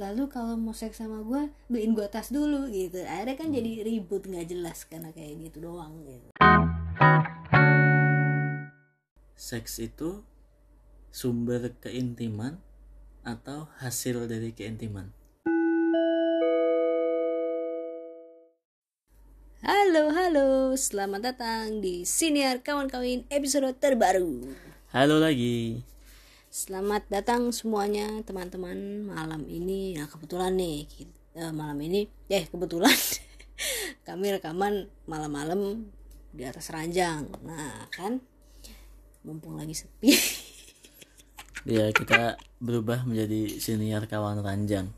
lalu kalau mau seks sama gue beliin gue tas dulu gitu. Akhirnya kan jadi ribut nggak jelas karena kayak gitu doang gitu. Seks itu sumber keintiman atau hasil dari keintiman? halo halo. Selamat datang di siniar kawan kawin episode terbaru. Halo lagi. Selamat datang semuanya teman-teman malam ini. Nah kebetulan nih eh, malam ini, eh kebetulan kami rekaman malam-malam di atas ranjang. Nah kan mumpung lagi sepi. Ya kita berubah menjadi senior kawan ranjang.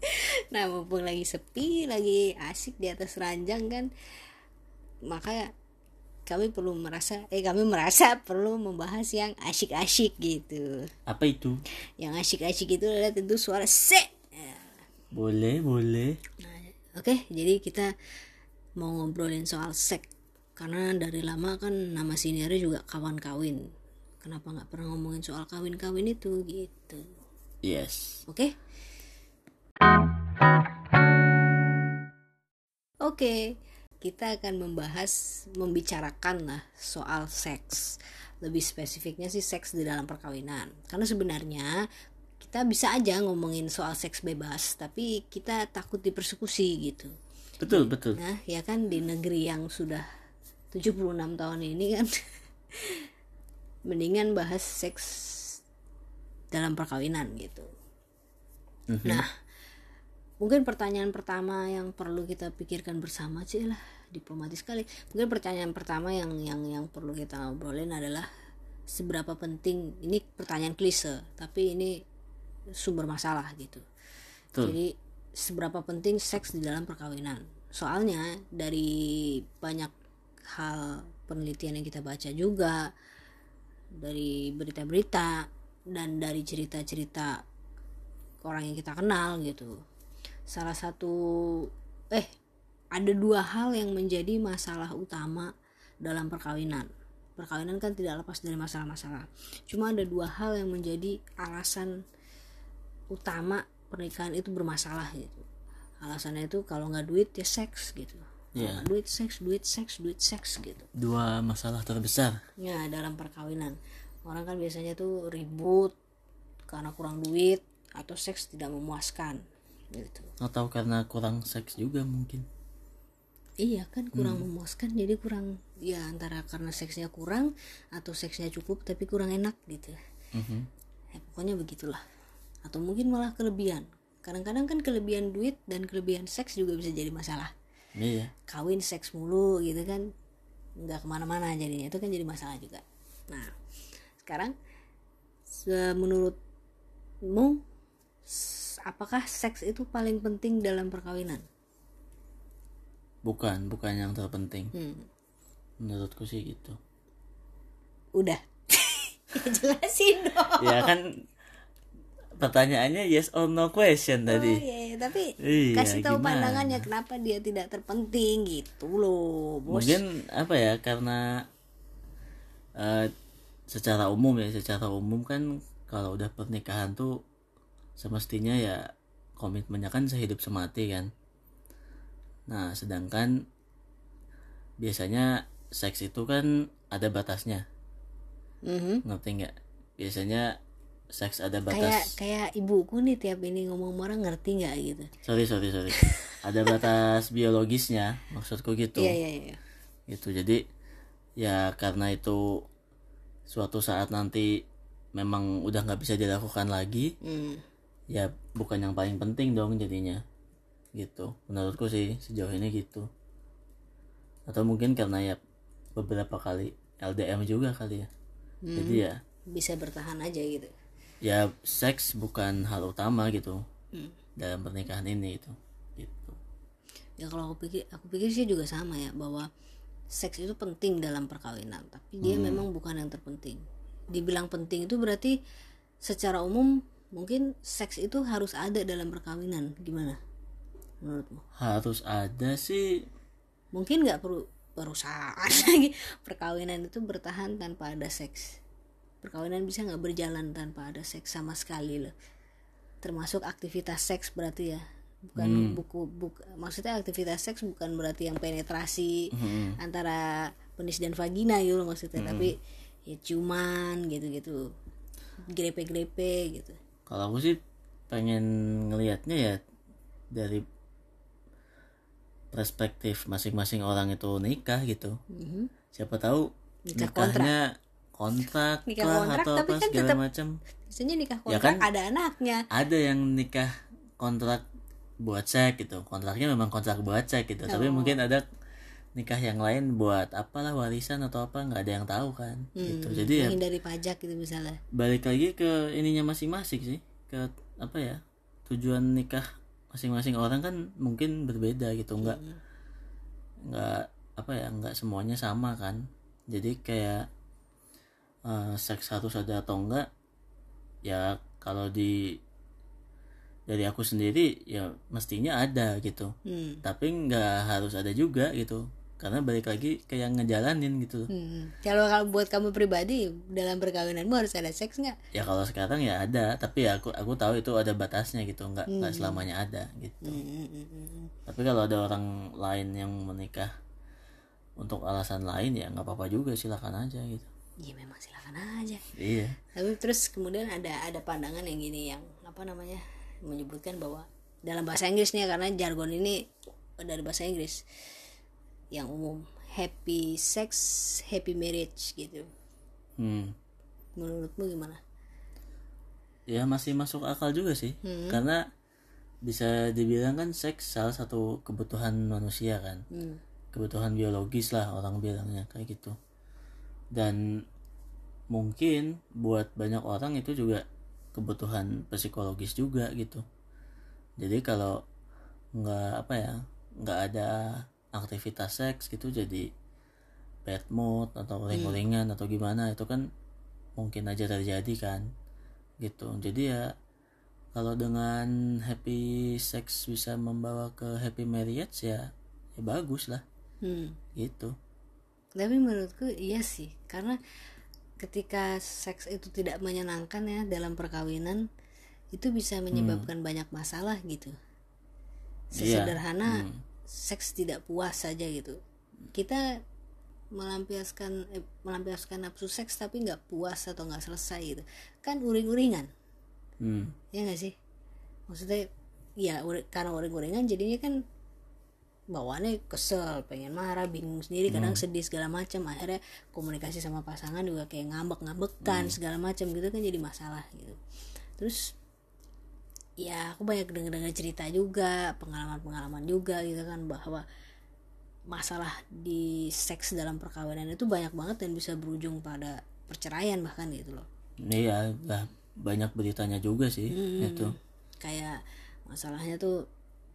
nah mumpung lagi sepi, lagi asik di atas ranjang kan, maka kami perlu merasa, eh kami merasa perlu membahas yang asik-asik gitu. Apa itu? Yang asik-asik itu adalah tentu suara se. Boleh, boleh. Oke, jadi kita mau ngobrolin soal seks karena dari lama kan nama seniornya juga kawan kawin. Kenapa nggak pernah ngomongin soal kawin-kawin itu gitu? Yes. Oke? Oke, kita akan membahas, membicarakan lah soal seks. Lebih spesifiknya sih seks di dalam perkawinan. Karena sebenarnya kita bisa aja ngomongin soal seks bebas, tapi kita takut dipersekusi gitu. Betul, betul. Nah, ya kan di negeri yang sudah 76 tahun ini kan mendingan bahas seks dalam perkawinan gitu. Mhm. Nah, mungkin pertanyaan pertama yang perlu kita pikirkan bersama sih lah diplomatis sekali. Mungkin pertanyaan pertama yang yang yang perlu kita ngobrolin adalah seberapa penting ini pertanyaan klise, tapi ini sumber masalah gitu. Betul. Jadi seberapa penting seks di dalam perkawinan? Soalnya dari banyak hal penelitian yang kita baca juga dari berita-berita dan dari cerita-cerita orang yang kita kenal gitu. Salah satu eh ada dua hal yang menjadi masalah utama dalam perkawinan. Perkawinan kan tidak lepas dari masalah-masalah. Cuma ada dua hal yang menjadi alasan utama pernikahan itu bermasalah gitu alasannya itu kalau nggak duit ya seks gitu nggak duit seks duit seks duit seks gitu Dua masalah terbesar. ya dalam perkawinan orang kan biasanya tuh ribut karena kurang duit atau seks tidak memuaskan gitu. Atau karena kurang seks juga mungkin. iya kan kurang memuaskan jadi kurang ya antara karena seksnya kurang atau seksnya cukup tapi kurang enak gitu. Mhm. ya pokoknya begitulah. Atau mungkin malah kelebihan. Kadang-kadang kan kelebihan duit dan kelebihan seks juga bisa jadi masalah. Iya. kawin seks mulu gitu kan nggak ke mana-mana jadinya. Itu kan jadi masalah juga. Nah sekarang se- menurutmu apakah seks itu paling penting dalam perkawinan Bukan, bukan yang terpenting. hmm. Menurutku sih gitu. udah jelasin dong Ya kan pertanyaannya yes or no question Oh, tadi. iya, iya. tapi Iya, kasih tahu gimana? pandangannya kenapa dia tidak terpenting gitu loh bos Mungkin apa ya karena eh, secara umum ya, secara umum kan kalau udah pernikahan tuh semestinya ya komitmennya kan sehidup semati kan. Nah, sedangkan biasanya seks itu kan ada batasnya, Mhm. ngerti nggak? Biasanya seks ada kayak batas. kayak ibuku nih tiap ini ngomong orang ngerti nggak gitu Sorry sorry sorry. ada batas biologisnya, maksudku gitu. iya iya iya gitu jadi ya karena itu suatu saat nanti memang udah nggak bisa dilakukan lagi Hmm. Ya bukan yang paling penting dong jadinya. Gitu. Menurutku sih sejauh ini gitu. Atau mungkin karena ya beberapa kali LDM juga kali ya. Jadi ya bisa bertahan aja gitu. Ya seks bukan hal utama gitu Hmm. dalam pernikahan ini itu gitu. Ya kalau aku pikir aku pikir sih juga sama ya bahwa seks itu penting dalam perkawinan tapi dia memang bukan yang terpenting. Dibilang penting itu berarti secara umum mungkin seks itu harus ada dalam perkawinan gimana? Menurutmu? Harus ada sih. Mungkin nggak perlu perusahaan lagi. Perkawinan itu bertahan tanpa ada seks. Perkawinan bisa nggak berjalan tanpa ada seks sama sekali loh. Termasuk aktivitas seks berarti ya. Bukan buku buk maksudnya aktivitas seks bukan berarti yang penetrasi antara penis dan vagina gitu loh maksudnya. Tapi ya cuman gitu-gitu. Grepe-grepe gitu kalau aku sih pengen ngelihatnya ya dari perspektif masing-masing orang itu nikah gitu Mhm. siapa tahu Nikah nikahnya kontrak, Nikah lah kontrak, atau tapi apa kan segala tetap- macam biasanya nikah Ya kontrak kan? ada anaknya ada yang nikah kontrak buat seks gitu kontraknya memang kontrak buat seks gitu tapi Oh. mungkin ada nikah yang lain buat apalah warisan atau apa nggak ada yang tahu kan gitu. Hmm, jadi ya menghindari pajak gitu misalnya. balik lagi ke ininya masing-masing sih ke apa ya tujuan nikah masing-masing orang kan mungkin berbeda gitu nggak nggak apa ya nggak semuanya sama kan. Jadi kayak eh, seks harus ada atau enggak ya kalau di dari aku sendiri ya mestinya ada gitu. Hmm. tapi nggak harus ada juga gitu karena balik lagi kayak ngejalanin gitu Hmm. Kalau kalau buat kamu pribadi dalam perkawinanmu harus ada seks nggak? ya kalau sekarang ya ada tapi ya aku aku tahu itu ada batasnya gitu nggak nggak selamanya ada gitu Hmm, hmm, hmm, hmm. tapi kalau ada orang lain yang menikah untuk alasan lain ya nggak apa-apa juga silakan aja gitu Ya memang silakan aja. iya Tapi terus kemudian ada ada pandangan yang gini yang apa namanya menyebutkan bahwa dalam bahasa Inggrisnya karena jargon ini dari bahasa Inggris yang umum happy sex happy marriage gitu. hmm. Menurutmu gimana? ya masih masuk akal juga sih karena bisa dibilang kan seks salah satu kebutuhan manusia kan Hmm. kebutuhan biologis lah orang bilangnya kayak gitu dan mungkin buat banyak orang itu juga kebutuhan psikologis juga gitu jadi kalau nggak apa ya nggak ada aktivitas seks gitu jadi bad mood atau uring-uringan atau gimana itu kan mungkin aja terjadi kan gitu. Jadi ya kalau dengan happy sex bisa membawa ke happy marriage ya ya bagus lah. Hmm. gitu. Tapi menurutku iya sih, karena ketika seks itu tidak menyenangkan ya dalam perkawinan itu bisa menyebabkan banyak masalah gitu. Iya, Sesederhana seks tidak puas saja gitu. Kita melampiaskan eh, melampiaskan nafsu seks tapi nggak puas atau nggak selesai gitu. Kan uring-uringan, hmm. ya nggak sih? Maksudnya ya uri- karena uring-uringan jadinya kan bawaannya kesel pengen marah bingung sendiri kadang sedih segala macam akhirnya komunikasi sama pasangan juga kayak ngambek-ngambekan segala macam gitu kan jadi masalah gitu terus ya aku banyak dengar-dengar cerita juga pengalaman-pengalaman juga gitu kan bahwa masalah di seks dalam perkawinan itu banyak banget dan bisa berujung pada perceraian bahkan gitu loh. Iya lah banyak beritanya juga sih itu. Kayak masalahnya tuh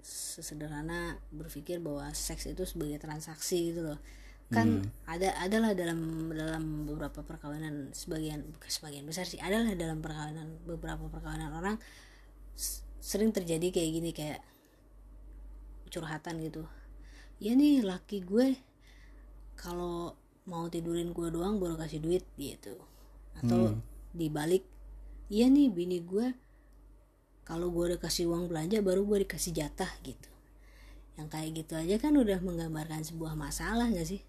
sesederhana berpikir bahwa seks itu sebagai transaksi gitu loh. Kan ada adalah dalam dalam beberapa perkawinan sebagian sebagian besar sih adalah dalam perkawinan beberapa perkawinan orang sering terjadi kayak gini kayak curhatan gitu. Ya nih laki gue kalau mau tidurin gue doang baru kasih duit gitu. Atau dibalik iya nih bini gue kalau gue udah kasih uang belanja baru gue dikasih jatah gitu. Yang kayak gitu aja kan udah menggambarkan sebuah masalah gak sih?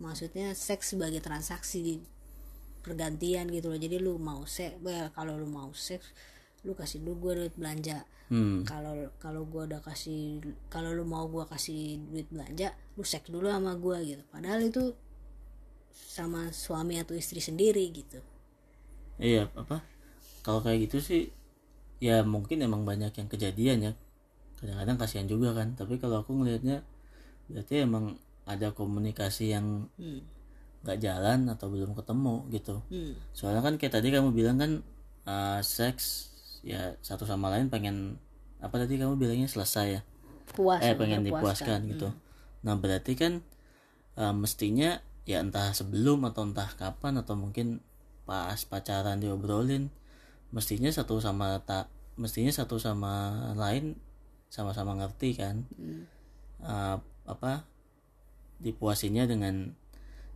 Maksudnya seks sebagai transaksi di pergantian gitu loh. Jadi lu mau seks kalau lu mau seks lu kasih dulu gue duit belanja. Hmm. kalau kalau gue udah kasih kalau lu mau gue kasih duit belanja lu seks dulu sama gue gitu. Padahal itu sama suami atau istri sendiri gitu. Iya apa? Kalau kayak gitu sih ya mungkin emang banyak yang kejadian ya. Kadang-kadang kasihan juga kan. Tapi kalau aku ngelihatnya berarti emang ada komunikasi yang hmm. nggak jalan atau belum ketemu gitu. Hmm. soalnya kan kayak tadi kamu bilang kan uh, seks ya satu sama lain pengen apa tadi kamu bilangnya selesai ya? Puas eh pengen dipuaskan. gitu. Nah berarti kan uh, mestinya ya entah sebelum atau entah kapan atau mungkin pas pacaran diobrolin mestinya satu sama tak mestinya satu sama lain sama-sama ngerti kan? Uh, apa dipuasinya dengan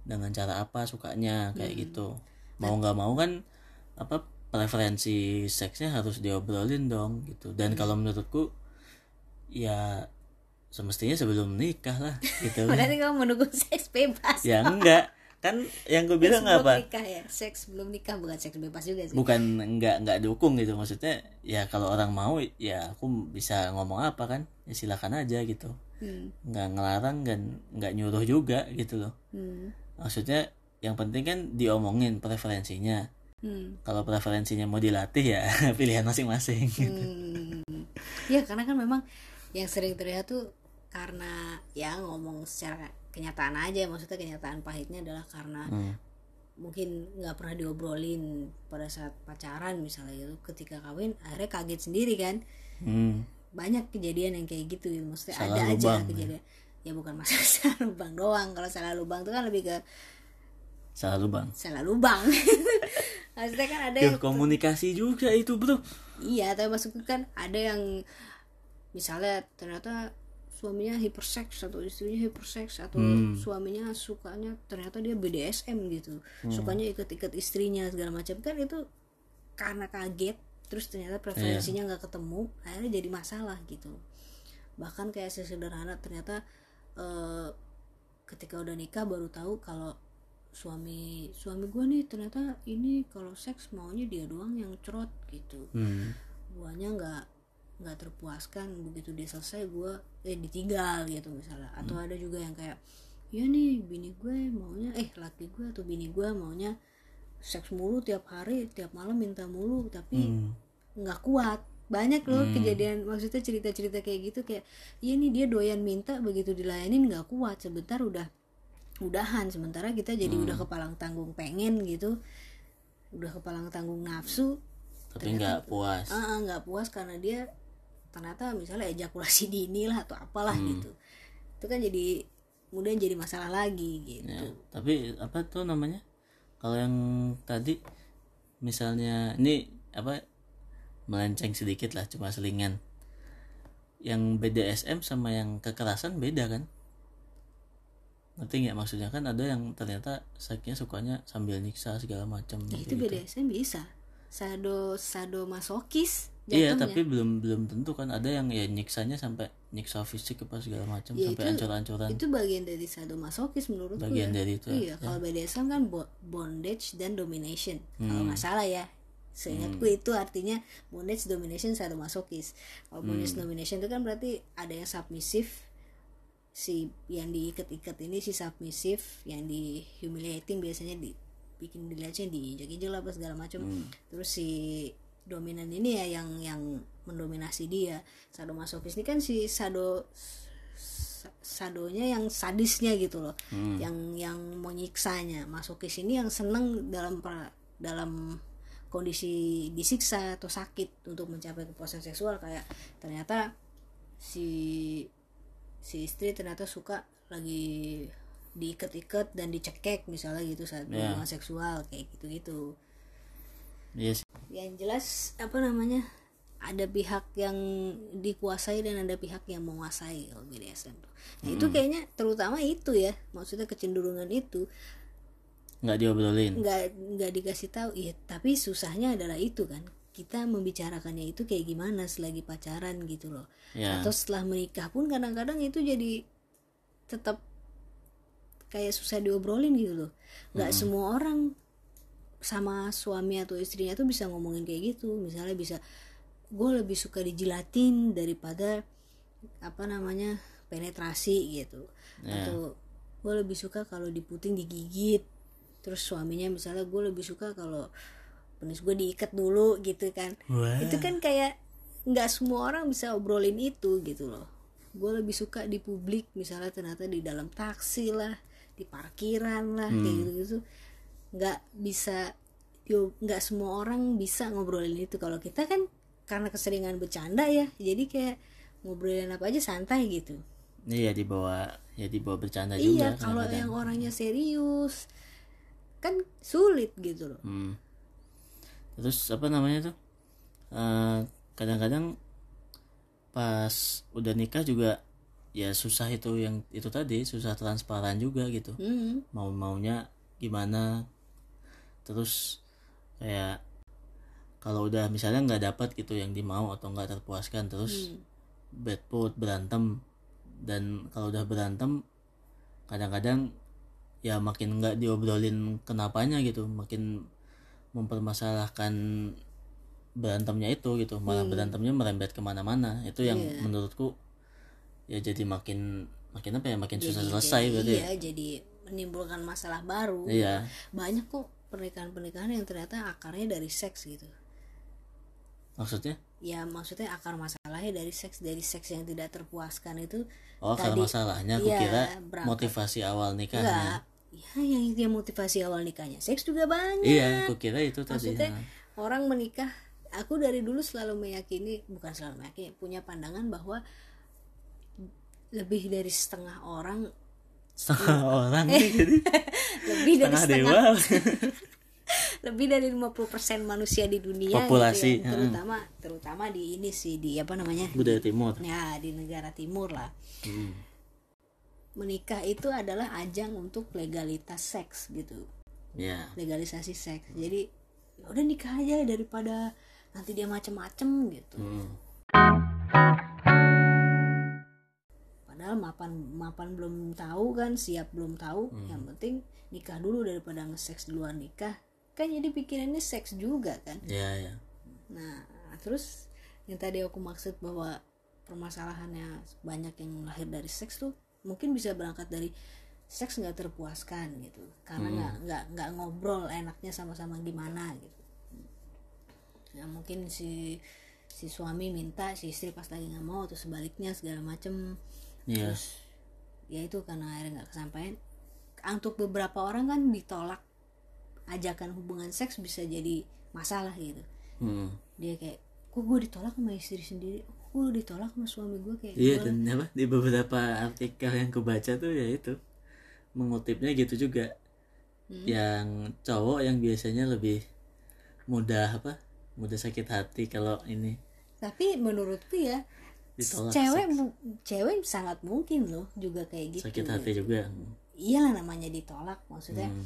dengan cara apa sukanya kayak gitu. Mau nggak mau kan apa preferensi seksnya harus diobrolin dong gitu dan kalau menurutku ya semestinya sebelum nikah lah gitu Berarti kamu menunggu seks bebas. ya enggak kan yang gue bilang sebelum apa nikah ya. Seks belum nikah bukan seks bebas juga sih. bukan enggak enggak dukung gitu maksudnya ya kalau orang mau ya aku bisa ngomong apa kan ya silakan aja gitu Hmm. nggak ngelarang dan nggak nyuruh juga gitu loh Hmm. maksudnya yang penting kan diomongin preferensinya Hmm. kalau preferensinya mau dilatih ya pilihan masing-masing Hmm. Ya karena kan memang yang sering terlihat tuh karena ya ngomong secara kenyataan aja maksudnya kenyataan pahitnya adalah karena Hmm. mungkin nggak pernah diobrolin pada saat pacaran misalnya gitu ketika kawin akhirnya kaget sendiri kan Hmm. banyak kejadian yang kayak gitu maksudnya Salah ada aja lubang, kejadian ya bukan masalah salah lubang doang kalau salah lubang itu kan lebih ke salah lubang salah lubang maksudnya kan ada yang ya komunikasi juga itu bro iya tapi maksudku kan ada yang misalnya ternyata suaminya hyperseks atau istrinya hyperseks atau Hmm. suaminya sukanya ternyata dia BDSM gitu. Sukanya ikat-ikat istrinya segala macam. Kan itu karena kaget terus ternyata preferensinya nggak ketemu akhirnya jadi masalah gitu. Bahkan kayak sesederhana ternyata eh, ketika udah nikah baru tahu kalau suami suami gue nih ternyata ini kalau seks maunya dia doang yang cerot gitu. Hmm. guanya nggak nggak terpuaskan. Begitu dia selesai gua eh ditinggal gitu misalnya. Atau ada juga yang kayak ya nih bini gue maunya eh laki gue atau bini gue maunya seks mulu tiap hari tiap malam minta mulu tapi Hmm. nggak kuat. Banyak loh kejadian maksudnya cerita-cerita kayak gitu kayak iya nih dia doyan minta begitu dilayanin nggak kuat. Sebentar udah udahan sementara kita jadi udah kepalang tanggung pengen gitu udah kepalang tanggung nafsu tapi nggak puas. Nggak puas karena dia ternyata misalnya ejakulasi dini lah atau apalah Hmm. gitu. Itu kan jadi kemudian jadi masalah lagi gitu. Ya, tapi apa tuh namanya? Kalau yang tadi misalnya ini apa melenceng sedikit lah cuma selingan. Yang BDSM sama yang kekerasan beda kan ngerti nggak maksudnya kan ada yang ternyata sakitnya sukanya sambil nyiksa segala macam Ya, itu gitu. BDSM bisa sado sado masokis iya tapi belum belum tentu kan ada yang ya nyiksanya sampai nyiksa fisik apa segala macam Ya, sampai ancur-ancuran itu bagian dari sado masokis menurutku Bagian ya. dari itu ya. iya kalau BDSM kan bo- bondage dan domination kalau Hmm. nggak salah ya seingatku itu artinya bondage domination sado masokis kalau Hmm. bondage domination itu kan berarti ada yang submisif si yang diikat-ikat ini si submisif yang di humiliating biasanya dibikin dilihatnya diinjak-injak lah apa segala macam. Hmm. terus si dominan ini ya yang yang mendominasi dia. Sadomasokis ini kan si sado sa- sadonya yang sadisnya gitu loh. Hmm. yang yang menyiksanya. Masokis ini yang seneng dalam pra- dalam kondisi disiksa atau sakit untuk mencapai kepuasan seksual. Kayak ternyata si si istri ternyata suka lagi diikat-ikat dan dicekek misalnya gitu saat Ya. hubungan seksual kayak gitu-gitu. Iya sih. Yang jelas apa namanya ada pihak yang dikuasai dan ada pihak yang menguasai kalau BDSM tuh. Nah, itu kayaknya terutama itu ya maksudnya kecenderungan itu. Nggak diobrolin. Nggak nggak dikasih tahu. Ya tapi susahnya adalah itu kan kita membicarakannya itu kayak gimana selagi pacaran gitu loh. Ya. Atau setelah menikah pun kadang-kadang itu jadi tetap kayak susah diobrolin gitu loh. Nggak semua orang sama suami atau istrinya tuh bisa ngomongin kayak gitu. Misalnya bisa gue lebih suka dijilatin daripada apa namanya penetrasi gitu. Ya. atau gue lebih suka kalau diputing digigit. Terus suaminya misalnya gue lebih suka kalau penis gue diikat dulu gitu kan. Wah. itu kan kayak nggak semua orang bisa obrolin itu gitu loh. Gue lebih suka di publik misalnya ternyata di dalam taksi lah di parkiran lah kayak gitu gitu nggak bisa yo nggak semua orang bisa ngobrolin itu. Kalau kita kan karena keseringan bercanda ya jadi kayak ngobrolin apa aja santai gitu. Iya dibawa ya dibawa bercanda juga iya kalau yang orangnya serius kan sulit gitu loh. Hmm. Terus apa namanya tuh? Eh, kadang-kadang pas udah nikah juga ya susah itu yang itu tadi susah transparan juga gitu. hmm. Mau maunya gimana? Terus kayak kalau udah misalnya nggak dapat gitu yang dimau atau nggak terpuaskan terus Hmm. bad mood berantem dan kalau udah berantem kadang-kadang ya makin nggak diobrolin kenapanya gitu makin mempermasalahkan berantemnya itu gitu. Malah berantemnya merembet ke mana-mana. Itu yang Iya. menurutku ya jadi makin makin apa ya makin susah Jadi- selesai jadi- berarti ya. iya jadi menimbulkan masalah baru. Iya. Banyak kok pernikahan-pernikahan yang ternyata akarnya dari seks gitu. Maksudnya? Ya maksudnya akar masalahnya dari seks. Dari seks yang tidak terpuaskan itu oh Tadi- masalahnya aku iya, kira berangkat. motivasi awal enggak. nikahnya ya yang yang motivasi awal nikahnya. Seks juga banyak. Iya aku kira itu tadi maksudnya nah. orang menikah aku dari dulu selalu meyakini bukan selalu meyakini punya pandangan bahwa lebih dari setengah orang setengah orang nih jadi lebih dari setengah dewa. Lebih dari 50% manusia di dunia Populasi, gitu ya. terutama terutama di ini sih di apa namanya? Budaya timur. Ya di negara timur lah. Hmm. Menikah itu adalah ajang untuk legalitas seks gitu. Ya. Legalisasi seks. Jadi ya udah nikah aja daripada nanti dia macem-macem gitu. Hmm. padahal mapan mapan belum tahu kan siap belum tahu. Hmm. yang penting nikah dulu daripada nge-seks di luar nikah. Kan jadi pikirannya seks juga kan. Ya ya. Nah terus yang tadi aku maksud bahwa permasalahannya banyak yang lahir dari seks tuh mungkin bisa berangkat dari seks nggak terpuaskan gitu. Karena nggak nggak nggak ngobrol enaknya sama-sama gimana gitu. Ya mungkin si si suami minta si istri pas lagi nggak mau atau sebaliknya segala macem. Iya. terus ya itu karena akhirnya nggak kesampaian. Untuk beberapa orang kan ditolak. Ajakan hubungan seks bisa jadi masalah gitu. Hmm. dia kayak kok gue ditolak sama istri sendiri gue ditolak sama suami gue kayak Iya gua- dan apa di beberapa artikel yang kubaca tuh ya itu mengutipnya gitu juga. Hmm. yang cowok yang biasanya lebih mudah apa mudah sakit hati kalau ini. Tapi menurutku ya ditolak cewek cewek sangat mungkin loh juga kayak gitu sakit hati juga. Iyalah namanya ditolak maksudnya Hmm.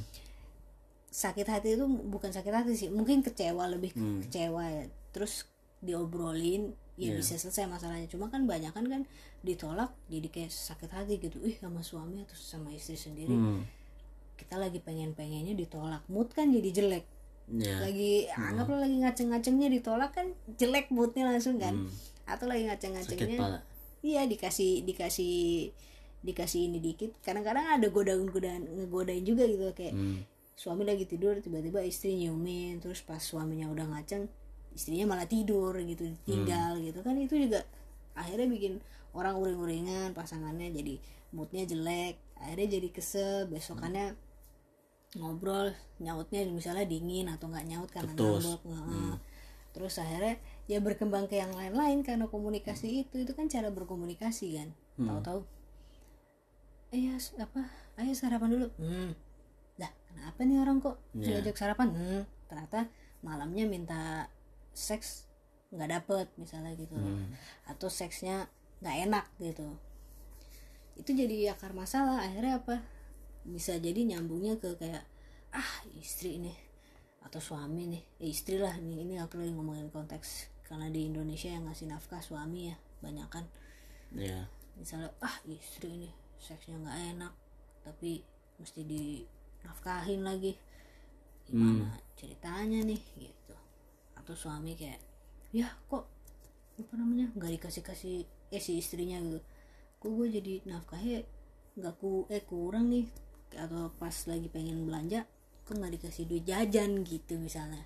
sakit hati itu bukan sakit hati sih mungkin kecewa lebih Hmm. kecewa ya. Terus diobrolin ya Iya. bisa selesai masalahnya. Cuma kan banyak kan kan ditolak jadi kayak sakit hati gitu. Ih sama suami atau sama istri sendiri. Hmm. kita lagi pengen pengennya ditolak. Mood kan jadi jelek. Ya lagi anggaplah lagi ngaceng-ngacengnya ditolak kan jelek moodnya langsung kan. Hmm. atau lagi ngaceng-ngacengnya iya dikasih dikasih dikasih ini dikit. Kadang-kadang ada godaan-godaan ngegodain juga gitu. Kayak Hmm. suami lagi tidur tiba-tiba istri nyiumin terus pas suaminya udah ngaceng istrinya malah tidur gitu tinggal gitu. Kan itu juga akhirnya bikin orang uring-uringan pasangannya jadi moodnya jelek akhirnya jadi kesel besokannya ngobrol nyautnya misalnya dingin atau nggak nyaut karena ngambek Heeh. terus akhirnya ya berkembang ke yang lain-lain karena komunikasi itu itu kan cara berkomunikasi kan. Tahu-tahu eh ya apa ayo sarapan dulu. Hmm. Lah kenapa nih orang kok Iya. diajak sarapan? Hmm. Ternyata malamnya minta seks nggak dapet misalnya gitu. Hmm. atau seksnya nggak enak gitu. Itu jadi akar masalah akhirnya apa? Bisa jadi nyambungnya ke kayak ah istri nih atau suami nih. Eh, istri lah ini ini aku lagi ngomongin konteks karena di Indonesia yang ngasih nafkah suami ya banyak kan. Ya misalnya ah istri ini seksnya nggak enak tapi mesti dinafkahin lagi. Gimana ceritanya nih gitu atau suami kayak ya kok apa namanya nggak dikasih kasih eh si istrinya gitu. Kok gue jadi nafkahnya nggak ku eh kurang nih atau pas lagi pengen belanja kok nggak dikasih duit jajan gitu misalnya.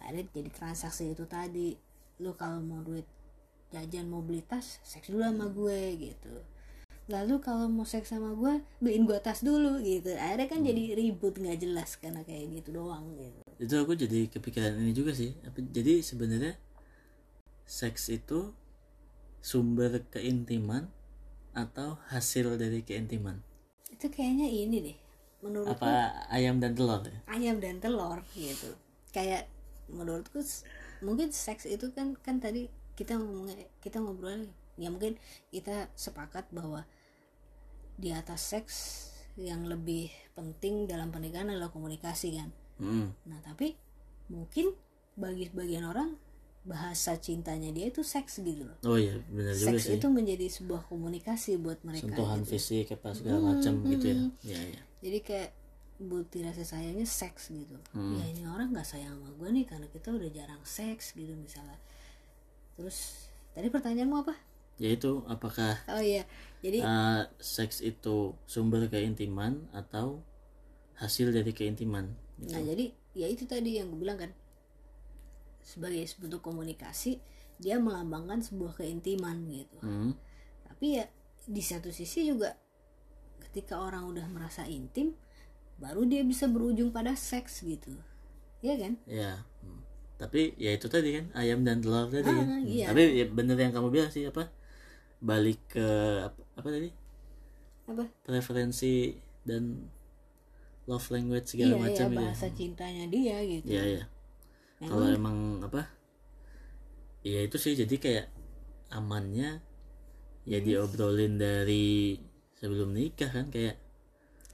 Akhirnya jadi transaksi itu tadi lu kalau mau duit jajan mau beli tas seks dulu sama gue gitu. Lalu kalau mau seks sama gue beliin gue tas dulu gitu. Akhirnya kan jadi ribut nggak jelas karena kayak gitu doang gitu itu aku jadi kepikiran ini juga sih. Jadi sebenarnya seks itu sumber keintiman atau hasil dari keintiman? Itu kayaknya ini deh menurutku. Apa ayam dan telur ya? Ayam dan telur gitu. Kayak menurutku mungkin seks itu kan kan tadi kita ngomong kita ngobrol ya mungkin kita sepakat bahwa di atas seks yang lebih penting dalam pernikahan adalah komunikasi kan Hmm. nah tapi mungkin bagi sebagian orang bahasa cintanya dia itu seks gitu loh. Oh iya benar juga seks sih. itu menjadi sebuah komunikasi buat mereka sentuhan gitu. fisik apa segala macam gitu ya. ya ya jadi kayak bukti rasa sayangnya seks gitu. Hmm. ya ini orang nggak sayang sama gue nih karena kita udah jarang seks gitu misalnya. Terus tadi pertanyaanmu apa? Ya itu apakah oh iya jadi uh, seks itu sumber keintiman atau hasil dari keintiman gitu. nah jadi ya itu tadi yang gue bilang kan sebagai bentuk komunikasi dia melambangkan sebuah keintiman gitu Hmm. tapi ya di satu sisi juga ketika orang udah merasa intim baru dia bisa berujung pada seks gitu ya kan ya Hmm. tapi ya itu tadi kan ayam dan telur tadi kan Ah, Hmm. iya. tapi ya bener yang kamu bilang sih apa balik ke apa, apa tadi apa preferensi dan love language segala iya ya macam ya. bahasa cintanya dia gitu. Ya ya Memang- kalau emang apa? Ya itu sih. Jadi kayak amannya ya diobrolin dari sebelum nikah kan kayak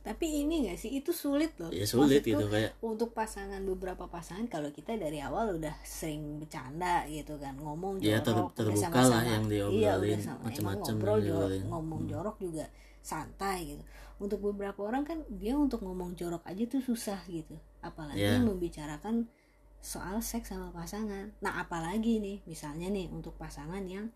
tapi ini gak sih? Itu sulit loh. Ya sulit gitu kayak untuk pasangan beberapa pasangan kalau kita dari awal udah sering bercanda gitu kan ngomong Ya, ter- jorok udah terbuka sama-sama- lah yang diobrolin, iya, sama- emang macem-macem ngobrol jorok, diobrolin. ngomong jorok juga santai gitu untuk beberapa orang kan dia untuk ngomong jorok aja tuh susah gitu. Apalagi Ya. membicarakan soal seks sama pasangan. Nah apalagi nih misalnya nih untuk pasangan yang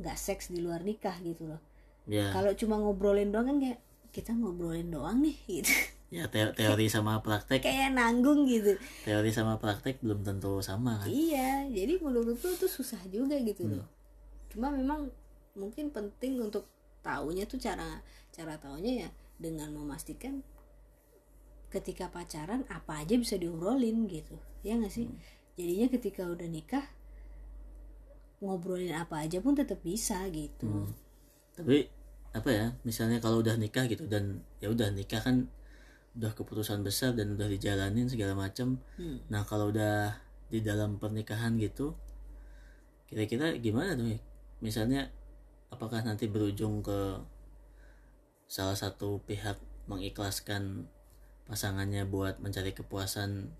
nggak seks di luar nikah gitu loh. Ya kalau cuma ngobrolin doang kan kayak kita ngobrolin doang nih gitu. Ya te- teori sama praktek. Kayak nanggung gitu. Teori sama praktek belum tentu sama kan? Iya jadi menurutku itu susah juga gitu loh. Cuma memang mungkin penting untuk taunya tuh cara cara taunya ya dengan memastikan ketika pacaran apa aja bisa diobrolin gitu. Ya nggak sih? Jadinya ketika udah nikah ngobrolin apa aja pun tetap bisa gitu. Tapi apa ya misalnya kalau udah nikah gitu dan ya udah nikah kan udah keputusan besar dan udah dijalanin segala macam Hmm. nah kalau udah di dalam pernikahan gitu kira-kira gimana tuh? Ya? misalnya apakah nanti berujung ke salah satu pihak mengikhlaskan pasangannya buat mencari kepuasan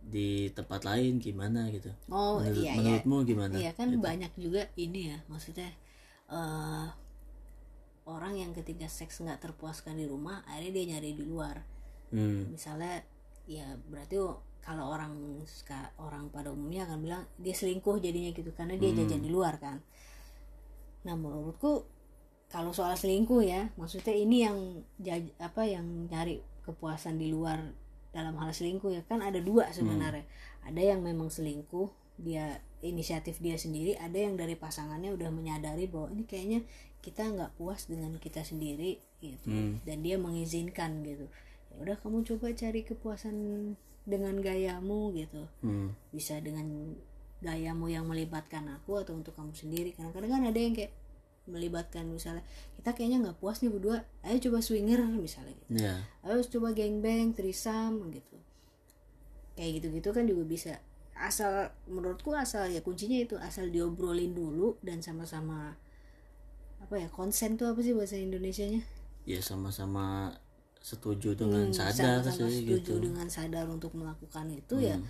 di tempat lain? Gimana gitu? Oh Menurut- iya iya. menurutmu gimana? Iya kan banyak juga ini ya maksudnya eh orang yang ketika seks nggak terpuaskan di rumah akhirnya dia nyari di luar. Hmm, misalnya ya berarti kalau orang orang pada umumnya akan bilang dia selingkuh jadinya gitu karena dia jajan di luar kan nah menurutku kalau soal selingkuh ya maksudnya ini yang apa yang nyari kepuasan di luar dalam hal selingkuh ya. Kan ada dua sebenarnya. Ada yang memang selingkuh dia inisiatif dia sendiri ada yang dari pasangannya udah menyadari bahwa ini kayaknya kita nggak puas dengan kita sendiri gitu. Hmm. dan dia mengizinkan gitu. Ya udah kamu coba cari kepuasan dengan gayamu gitu. Hmm, bisa dengan gayamu yang melibatkan aku atau untuk kamu sendiri. Kadang-kadang kan ada yang kayak melibatkan misalnya kita kayaknya nggak puas nih berdua ayo coba swinger misalnya gitu. Ya ayo coba gangbang trisam gitu. Kayak gitu-gitu kan juga bisa. Asal menurutku asal ya kuncinya itu asal diobrolin dulu dan sama-sama apa ya konsen tuh apa sih bahasa Indonesianya? Ya sama-sama setuju dengan Hmm, sadar sama-sama sih setuju gitu. dengan sadar untuk melakukan itu ya Hmm.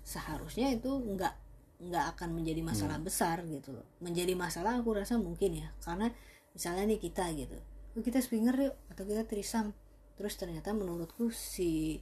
seharusnya itu nggak nggak akan menjadi masalah Hmm. besar gitu loh menjadi masalah aku rasa mungkin ya karena misalnya nih kita gitu "Oh, kita swinger yuk atau kita trisam terus ternyata menurutku si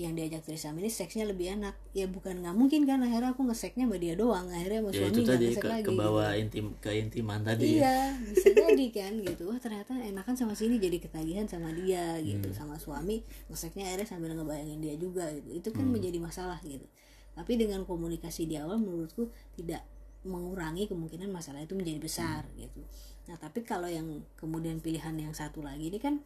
yang diajak trisam ini seksnya lebih enak ya bukan nggak mungkin kan akhirnya aku ngeseknya sama dia doang akhirnya sama ya suami itu nggak tadi ngesek ke, lagi ke gitu. bawah intim keintiman tadi ya. Iya, bisa jadi kan gitu. Wah, ternyata enakan sama sini jadi ketagihan sama dia gitu, Hmm. sama suami ngeseknya akhirnya sambil ngebayangin dia juga gitu. Itu kan Hmm. menjadi masalah gitu. Tapi dengan komunikasi di awal menurutku tidak mengurangi kemungkinan masalah itu menjadi besar Hmm. gitu. Nah, tapi kalau yang kemudian pilihan yang satu lagi ini kan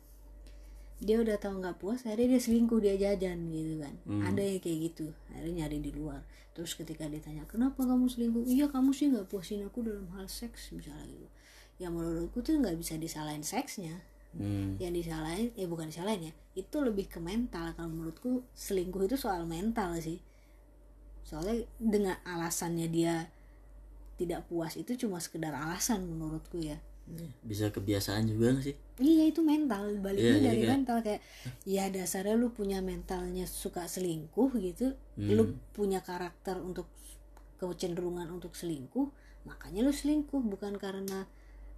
dia udah tahu nggak puas akhirnya dia selingkuh dia jajan gitu kan. Hmm. ada yang kayak gitu akhirnya nyari di luar. Terus ketika ditanya kenapa kamu selingkuh? Iya kamu sih nggak puasin aku dalam hal seks misalnya gitu. Ya menurutku tuh nggak bisa disalahin seksnya. Hmm, yang disalahin ya bukan disalahin ya itu lebih ke mental. Kalau menurutku selingkuh itu soal mental sih soalnya dengan alasannya dia tidak puas itu cuma sekedar alasan menurutku ya bisa kebiasaan juga nggak sih Iya itu mental baliknya Iya, dari kayak- mental kayak ya dasarnya lu punya mentalnya suka selingkuh gitu, Hmm. lu punya karakter untuk kecenderungan untuk selingkuh, makanya lu selingkuh bukan karena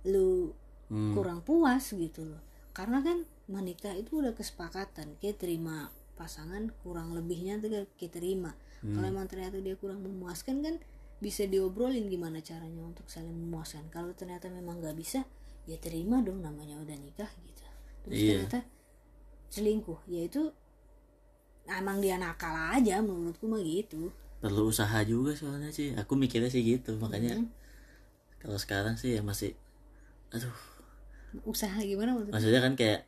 lu Hmm. kurang puas gitu loh. Karena kan menikah itu udah kesepakatan, kayak terima pasangan kurang lebihnya tuh kita terima. Hmm. Kalau emang ternyata dia kurang memuaskan kan bisa diobrolin gimana caranya untuk saling memuaskan. Kalau ternyata memang nggak bisa, ya terima dong namanya udah nikah gitu. Terus Iya. ternyata selingkuh, yaitu emang dia nakal aja menurutku mah gitu. perlu usaha juga soalnya sih aku mikirnya sih gitu makanya Hmm. kalau sekarang sih ya masih aduh Usaha gimana maksudnya? maksudnya kan kayak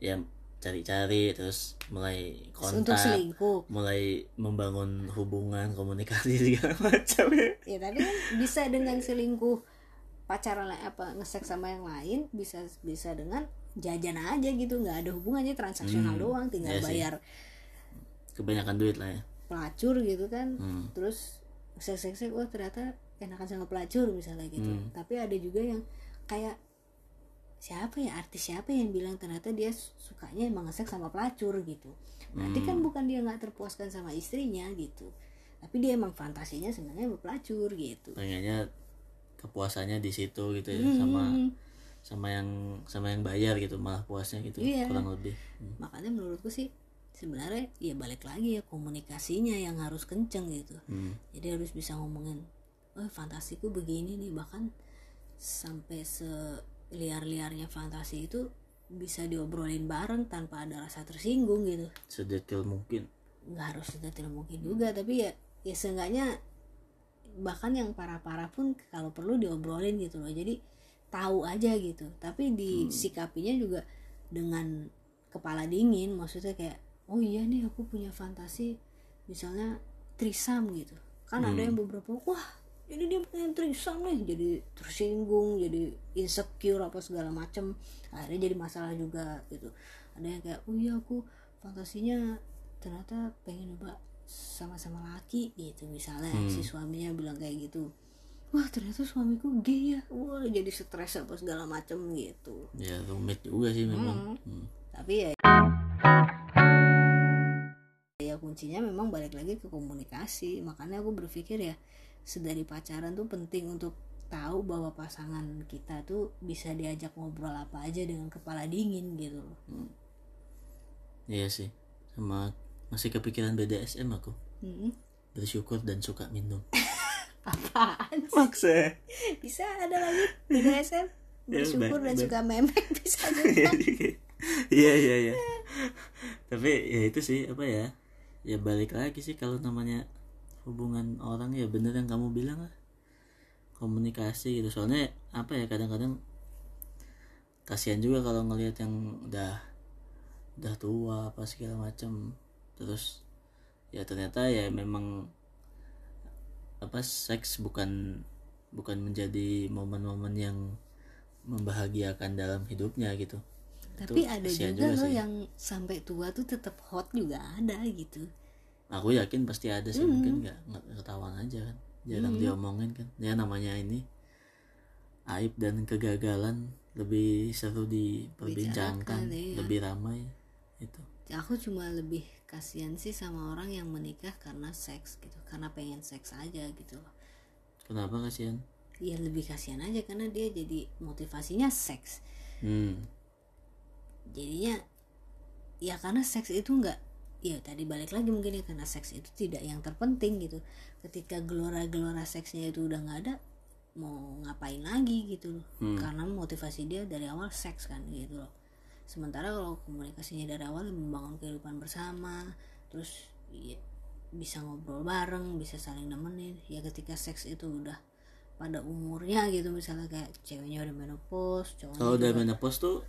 ya cari-cari terus mulai Untuk kontak selingkuh. mulai membangun hubungan komunikasi segala macam ya Ya tapi kan bisa dengan selingkuh pacaran apa ngesek sama yang lain bisa bisa dengan jajan aja gitu nggak ada hubungannya transaksional Hmm, doang tinggal sih. bayar kebanyakan duit lah ya pelacur gitu kan Hmm. terus sek sek wah ternyata enakan sama pelacur misalnya gitu Hmm. tapi ada juga yang kayak siapa ya artis siapa yang bilang ternyata dia sukanya emang ngesek sama pelacur gitu berarti kan Hmm. bukan dia nggak terpuaskan sama istrinya gitu tapi dia emang fantasinya sebenarnya pelacur gitu pengennya kepuasannya di situ gitu ya Hmm. sama sama yang sama yang bayar gitu malah puasnya gitu Iya. kurang lebih Hmm. makanya menurutku sih sebenarnya ya balik lagi ya komunikasinya yang harus kenceng gitu Hmm. jadi harus bisa ngomongin oh fantasiku begini nih bahkan sampai seliar-liarnya fantasi itu bisa diobrolin bareng tanpa ada rasa tersinggung gitu. Sedetil mungkin. Nggak harus tidak mungkin juga tapi ya ya seenggaknya bahkan yang parah-parah pun kalau perlu diobrolin gitu loh. Jadi tahu aja gitu. Tapi disikapinya juga dengan kepala dingin maksudnya kayak oh iya nih aku punya fantasi misalnya trisam gitu. Kan ada yang beberapa wah ini dia pengen trisam nih jadi tersinggung jadi insecure apa segala macem. Akhirnya jadi masalah juga gitu. Ada yang kayak oh iya aku fantasinya ternyata pengen coba sama-sama laki gitu. Misalnya si suaminya bilang kayak gitu. Wah ternyata suamiku gay ya. Wah jadi stres apa segala macem gitu. Ya rumit juga sih memang. Hmm. tapi ya ya kuncinya memang balik lagi ke komunikasi. Makanya aku berpikir ya sedari pacaran tuh penting untuk tahu bahwa pasangan kita tuh bisa diajak ngobrol apa aja dengan kepala dingin gitu loh. Iya sih sama masih kepikiran BDSM aku. Mm-mm. bersyukur dan suka minum. Apaan maksa. Bisa ada lagi BDSM Ya, bersyukur baik, dan suka memek bisa juga. Iya iya iya. Tapi ya itu sih apa ya? Ya balik lagi sih kalau namanya hubungan orang ya bener yang kamu bilang lah. Komunikasi gitu. Soalnya apa ya kadang-kadang kasihan juga kalau ngelihat yang udah udah tua apa segala macam terus ya ternyata ya memang apa seks bukan bukan menjadi momen-momen yang membahagiakan dalam hidupnya gitu. Tapi Itu ada kasihan juga loh sih. yang sampai tua tuh tetap hot juga ada gitu aku yakin pasti ada sih mungkin nggak nggak ketahuan aja kan. Jarang diomongin kan. Ya namanya ini aib dan kegagalan lebih seru diperbincangkan iya. lebih ramai itu aku cuma lebih kasihan sih sama orang yang menikah karena seks gitu karena pengen seks aja gitu loh. Kenapa kasihan? Ya lebih kasihan aja karena dia jadi motivasinya seks. Hmm. Jadinya ya karena seks itu enggak ya tadi balik lagi mungkin ya karena seks itu tidak yang terpenting gitu. Ketika gelora-gelora seksnya itu udah nggak ada mau ngapain lagi gitu loh. Karena motivasi dia dari awal seks kan gitu loh. Sementara kalau komunikasinya dari awal membangun kehidupan bersama terus ya, bisa ngobrol bareng bisa saling nemenin. Ya ketika seks itu udah pada umurnya gitu misalnya kayak ceweknya udah menopause cowoknya kalau udah menopause tuh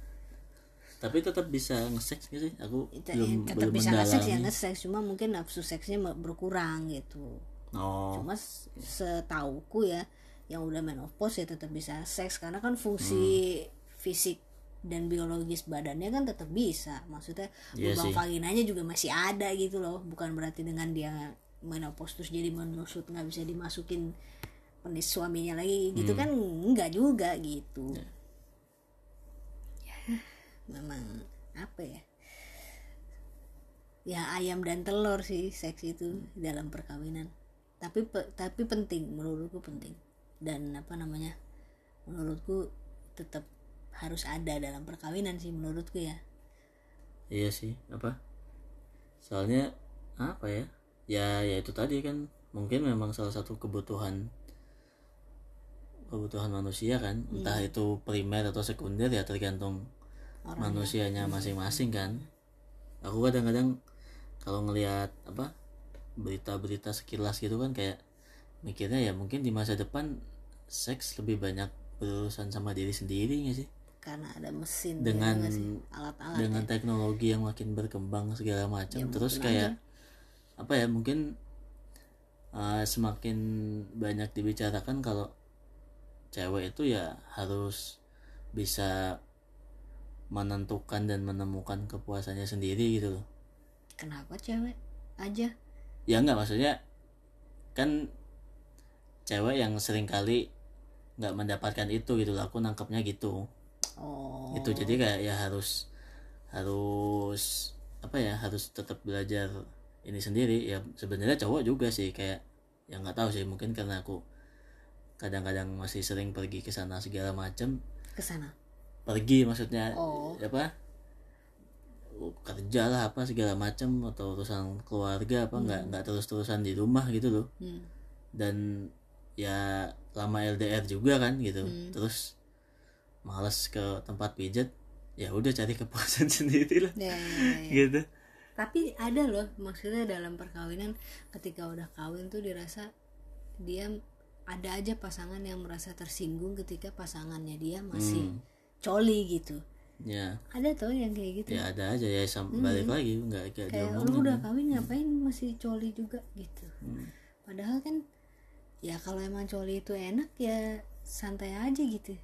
tapi tetap bisa nge-sex gak sih? Aku Itu- belum tetap belum bisa nge-seks ya nge-seks cuma mungkin nafsu seksnya berkurang gitu. Oh. Cuma setauku ya yang udah menopause ya tetap bisa seks. Karena kan fungsi fisik dan biologis badannya kan tetap bisa. Maksudnya Iya lubang vaginanya juga masih ada gitu loh. Bukan berarti dengan dia menopause terus jadi menusut nggak bisa dimasukin penis suaminya lagi. Gitu kan enggak juga gitu memang apa ya? Ya ayam dan telur sih seks itu dalam perkawinan. Tapi pe- tapi penting menurutku penting. Dan apa namanya menurutku tetap harus ada dalam perkawinan sih menurutku ya. Iya sih apa? Soalnya apa ya? Ya ya itu tadi kan mungkin memang salah satu kebutuhan kebutuhan manusia kan. Entah itu primer atau sekunder ya tergantung manusianya masing-masing kan? Aku kadang-kadang kalau ngelihat apa berita-berita sekilas gitu kan kayak mikirnya ya mungkin di masa depan seks lebih banyak berurusan sama diri sendiri nggak sih? Karena ada mesin dengan ya sih? alat-alat dengan teknologi yang makin berkembang segala macam. Terus kayak apa ya mungkin uh, semakin banyak dibicarakan kalau cewek itu ya harus bisa menentukan dan menemukan kepuasannya sendiri gitu loh. Kenapa cewek aja? Ya enggak maksudnya kan cewek yang sering kali nggak mendapatkan itu gitu loh. Aku nangkepnya gitu. Oh. Itu jadi kayak ya harus harus apa ya harus tetap belajar ini sendiri. Ya sebenarnya cowok juga sih kayak ya nggak tahu sih mungkin karena aku kadang-kadang masih sering pergi ke sana segala macam ke sana pergi maksudnya Oh. apa kerja lah apa segala macam atau urusan keluarga apa nggak nggak terus-terusan di rumah gitu loh hmm. dan ya lama LDR juga kan gitu Hmm. terus males ke tempat pijat ya udah cari kepuasan sendiri lah ya, ya, ya. gitu tapi ada loh maksudnya dalam perkawinan ketika udah kawin tuh dirasa dia ada aja pasangan yang merasa tersinggung ketika pasangannya dia masih Hmm. Coli gitu. Ya. Ada tuh yang kayak gitu? Ya ada aja ya sam- balik lagi nggak kayak kayak lu udah kawin ngapain masih coli juga gitu? Hmm. padahal kan ya kalau emang coli itu enak ya santai aja gitu.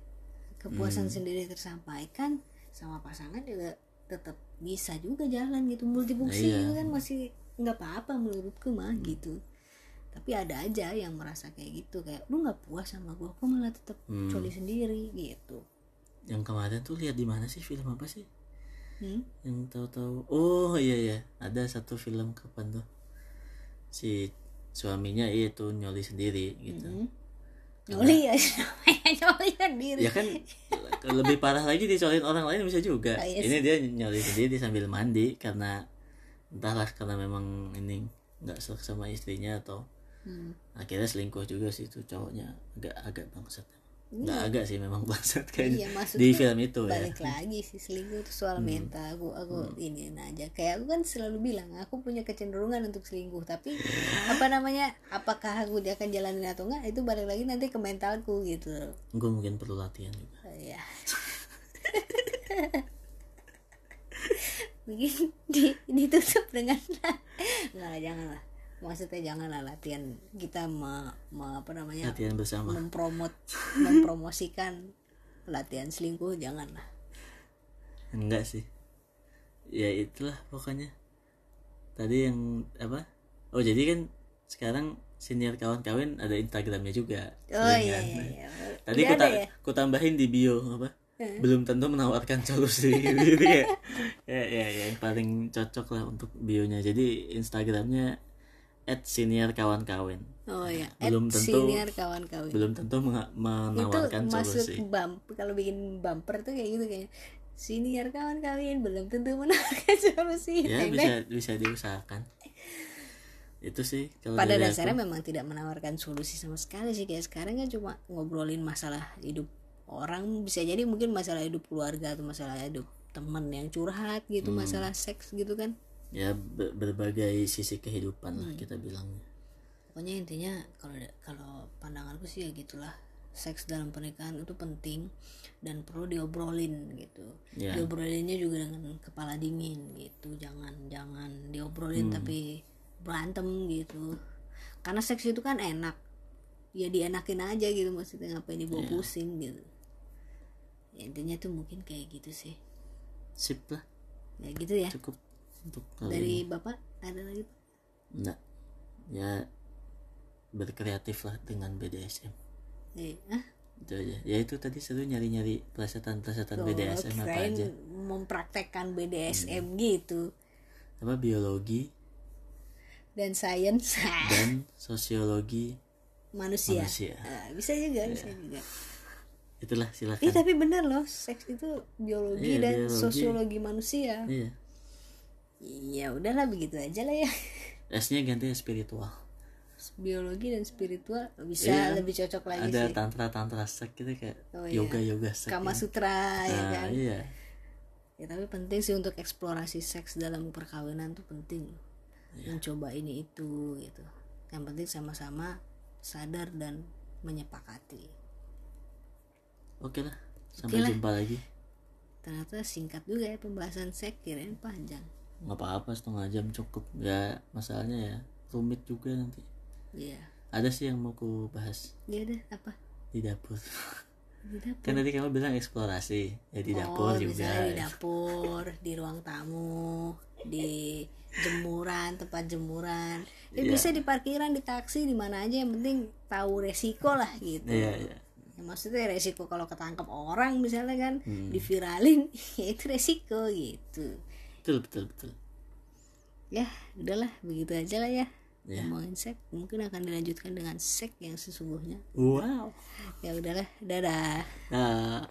Kepuasan Hmm. sendiri tersampaikan sama pasangan juga tetap bisa juga jalan gitu. Multifungsi Iya. itu kan masih nggak apa-apa menurutku mah gitu. Tapi ada aja yang merasa kayak gitu kayak lu nggak puas sama gua kok malah tetap Hmm. coli sendiri gitu yang kemarin tuh lihat di mana sih film apa sih? Hmm? yang tahu-tahu. Oh iya ya ada satu film kapan tuh? Si suaminya itu nyoli sendiri gitu. Hmm. nyoli ya nyoli sendiri. Ya kan lebih parah lagi dicolin orang lain bisa juga. Oh, iya ini dia nyoli sendiri sambil mandi karena entahlah karena memang ini nggak serak sama istrinya atau Hmm. akhirnya selingkuh juga sih itu cowoknya. Agak agak bangsat nggak agak sih memang bangsat kayaknya. Iya, di film itu ya. balik lagi sih selingkuh itu soal mental. Aku aku ini aja. Kayak aku kan selalu bilang aku punya kecenderungan untuk selingkuh. Tapi apa namanya apakah aku dia akan jalanin atau enggak itu balik lagi nanti ke mentalku gitu. Gue mungkin perlu latihan juga. Ya mungkin di, ditutup dengan nggak janganlah maksudnya janganlah latihan kita me, me- apa namanya latihan bersama. mempromot mempromosikan latihan selingkuh janganlah enggak sih. Ya itulah pokoknya. Tadi yang apa? Oh jadi kan sekarang senior kawan kawin ada instagramnya juga. Oh iya Selingan. iya, iya. tadi ku, ta- ya? ku tambahin di bio apa? Belum tentu menawarkan solusi. Gitu ya. ya ya ya yang paling cocok lah untuk bionya. Jadi instagramnya at senior kawan kawin oh iya. Belum At tentu- senior kawan kawin belum tentu menga- itu menawarkan masuk solusi. bump kalau bikin bumper tuh kayak gitu kayaknya senior kawan kawin belum tentu menawarkan solusi. Ya Teng, bisa bisa diusahakan. Itu sih kalau pada dasarnya aku. memang tidak menawarkan solusi sama sekali sih. Kayak sekarang kan cuma ngobrolin masalah hidup orang. Bisa jadi mungkin masalah hidup keluarga atau masalah hidup temen yang curhat gitu Hmm. masalah seks gitu kan ya ber- berbagai sisi kehidupan Hmm. lah kita bilangnya pokoknya intinya kalau kalau pandanganku sih ya gitulah. Seks dalam pernikahan itu penting dan perlu diobrolin gitu. Ya. diobrolinnya juga dengan kepala dingin gitu. Jangan jangan diobrolin tapi berantem gitu. Karena seks itu kan enak. Ya dienakin aja gitu maksudnya ngapain dibawa pusing gitu. Ya, intinya tuh mungkin kayak gitu sih. Sip lah. Ya gitu ya. Cukup untuk kali dari ini. bapak ada lagi enggak. Ya berkreatif lah dengan BDSM eh, ah itu aja. Ya itu tadi seru nyari nyari pelesetan pelesetan BDSM apa aja. mempraktekkan BDSM gitu. Apa biologi? Dan sains dan sosiologi manusia, manusia. Ah, bisa juga bisa juga. Itulah silakan. Tapi bener loh seks itu biologi Iya, dan biologi. sosiologi manusia. Iya ya udahlah begitu aja lah ya S-nya ganti spiritual biologi dan spiritual bisa Iya. lebih cocok lagi ada sih tantra tantra seks gitu kayak Oh, iya. yoga yoga seks Kama gitu. Sutra ya nah, kan iya ya tapi penting sih untuk eksplorasi seks dalam perkawinan tuh penting Iya. mencoba ini itu gitu yang penting sama-sama sadar dan menyepakati oke lah sampai Oke lah. jumpa lagi ternyata singkat juga ya pembahasan seks kirain panjang nggak apa-apa setengah jam cukup. Ya masalahnya ya rumit juga nanti. Iya. Ada sih yang mau ku bahas. Ya udah apa? Di dapur. Di dapur. Kan tadi kamu bilang eksplorasi. Ya di dapur oh, juga. misalnya di dapur di ruang tamu di jemuran tempat jemuran. Ya Iya. bisa di parkiran di taksi di mana aja. Yang penting tahu resiko lah gitu. Iya iya. Ya, maksudnya resiko kalau ketangkep orang misalnya kan Hmm. diviralin ya itu resiko gitu betul betul betul. Ya udahlah begitu aja lah ya. Ya. ngomongin seks mungkin akan dilanjutkan dengan seks yang sesungguhnya. Wow. Ya udahlah dadah. Nah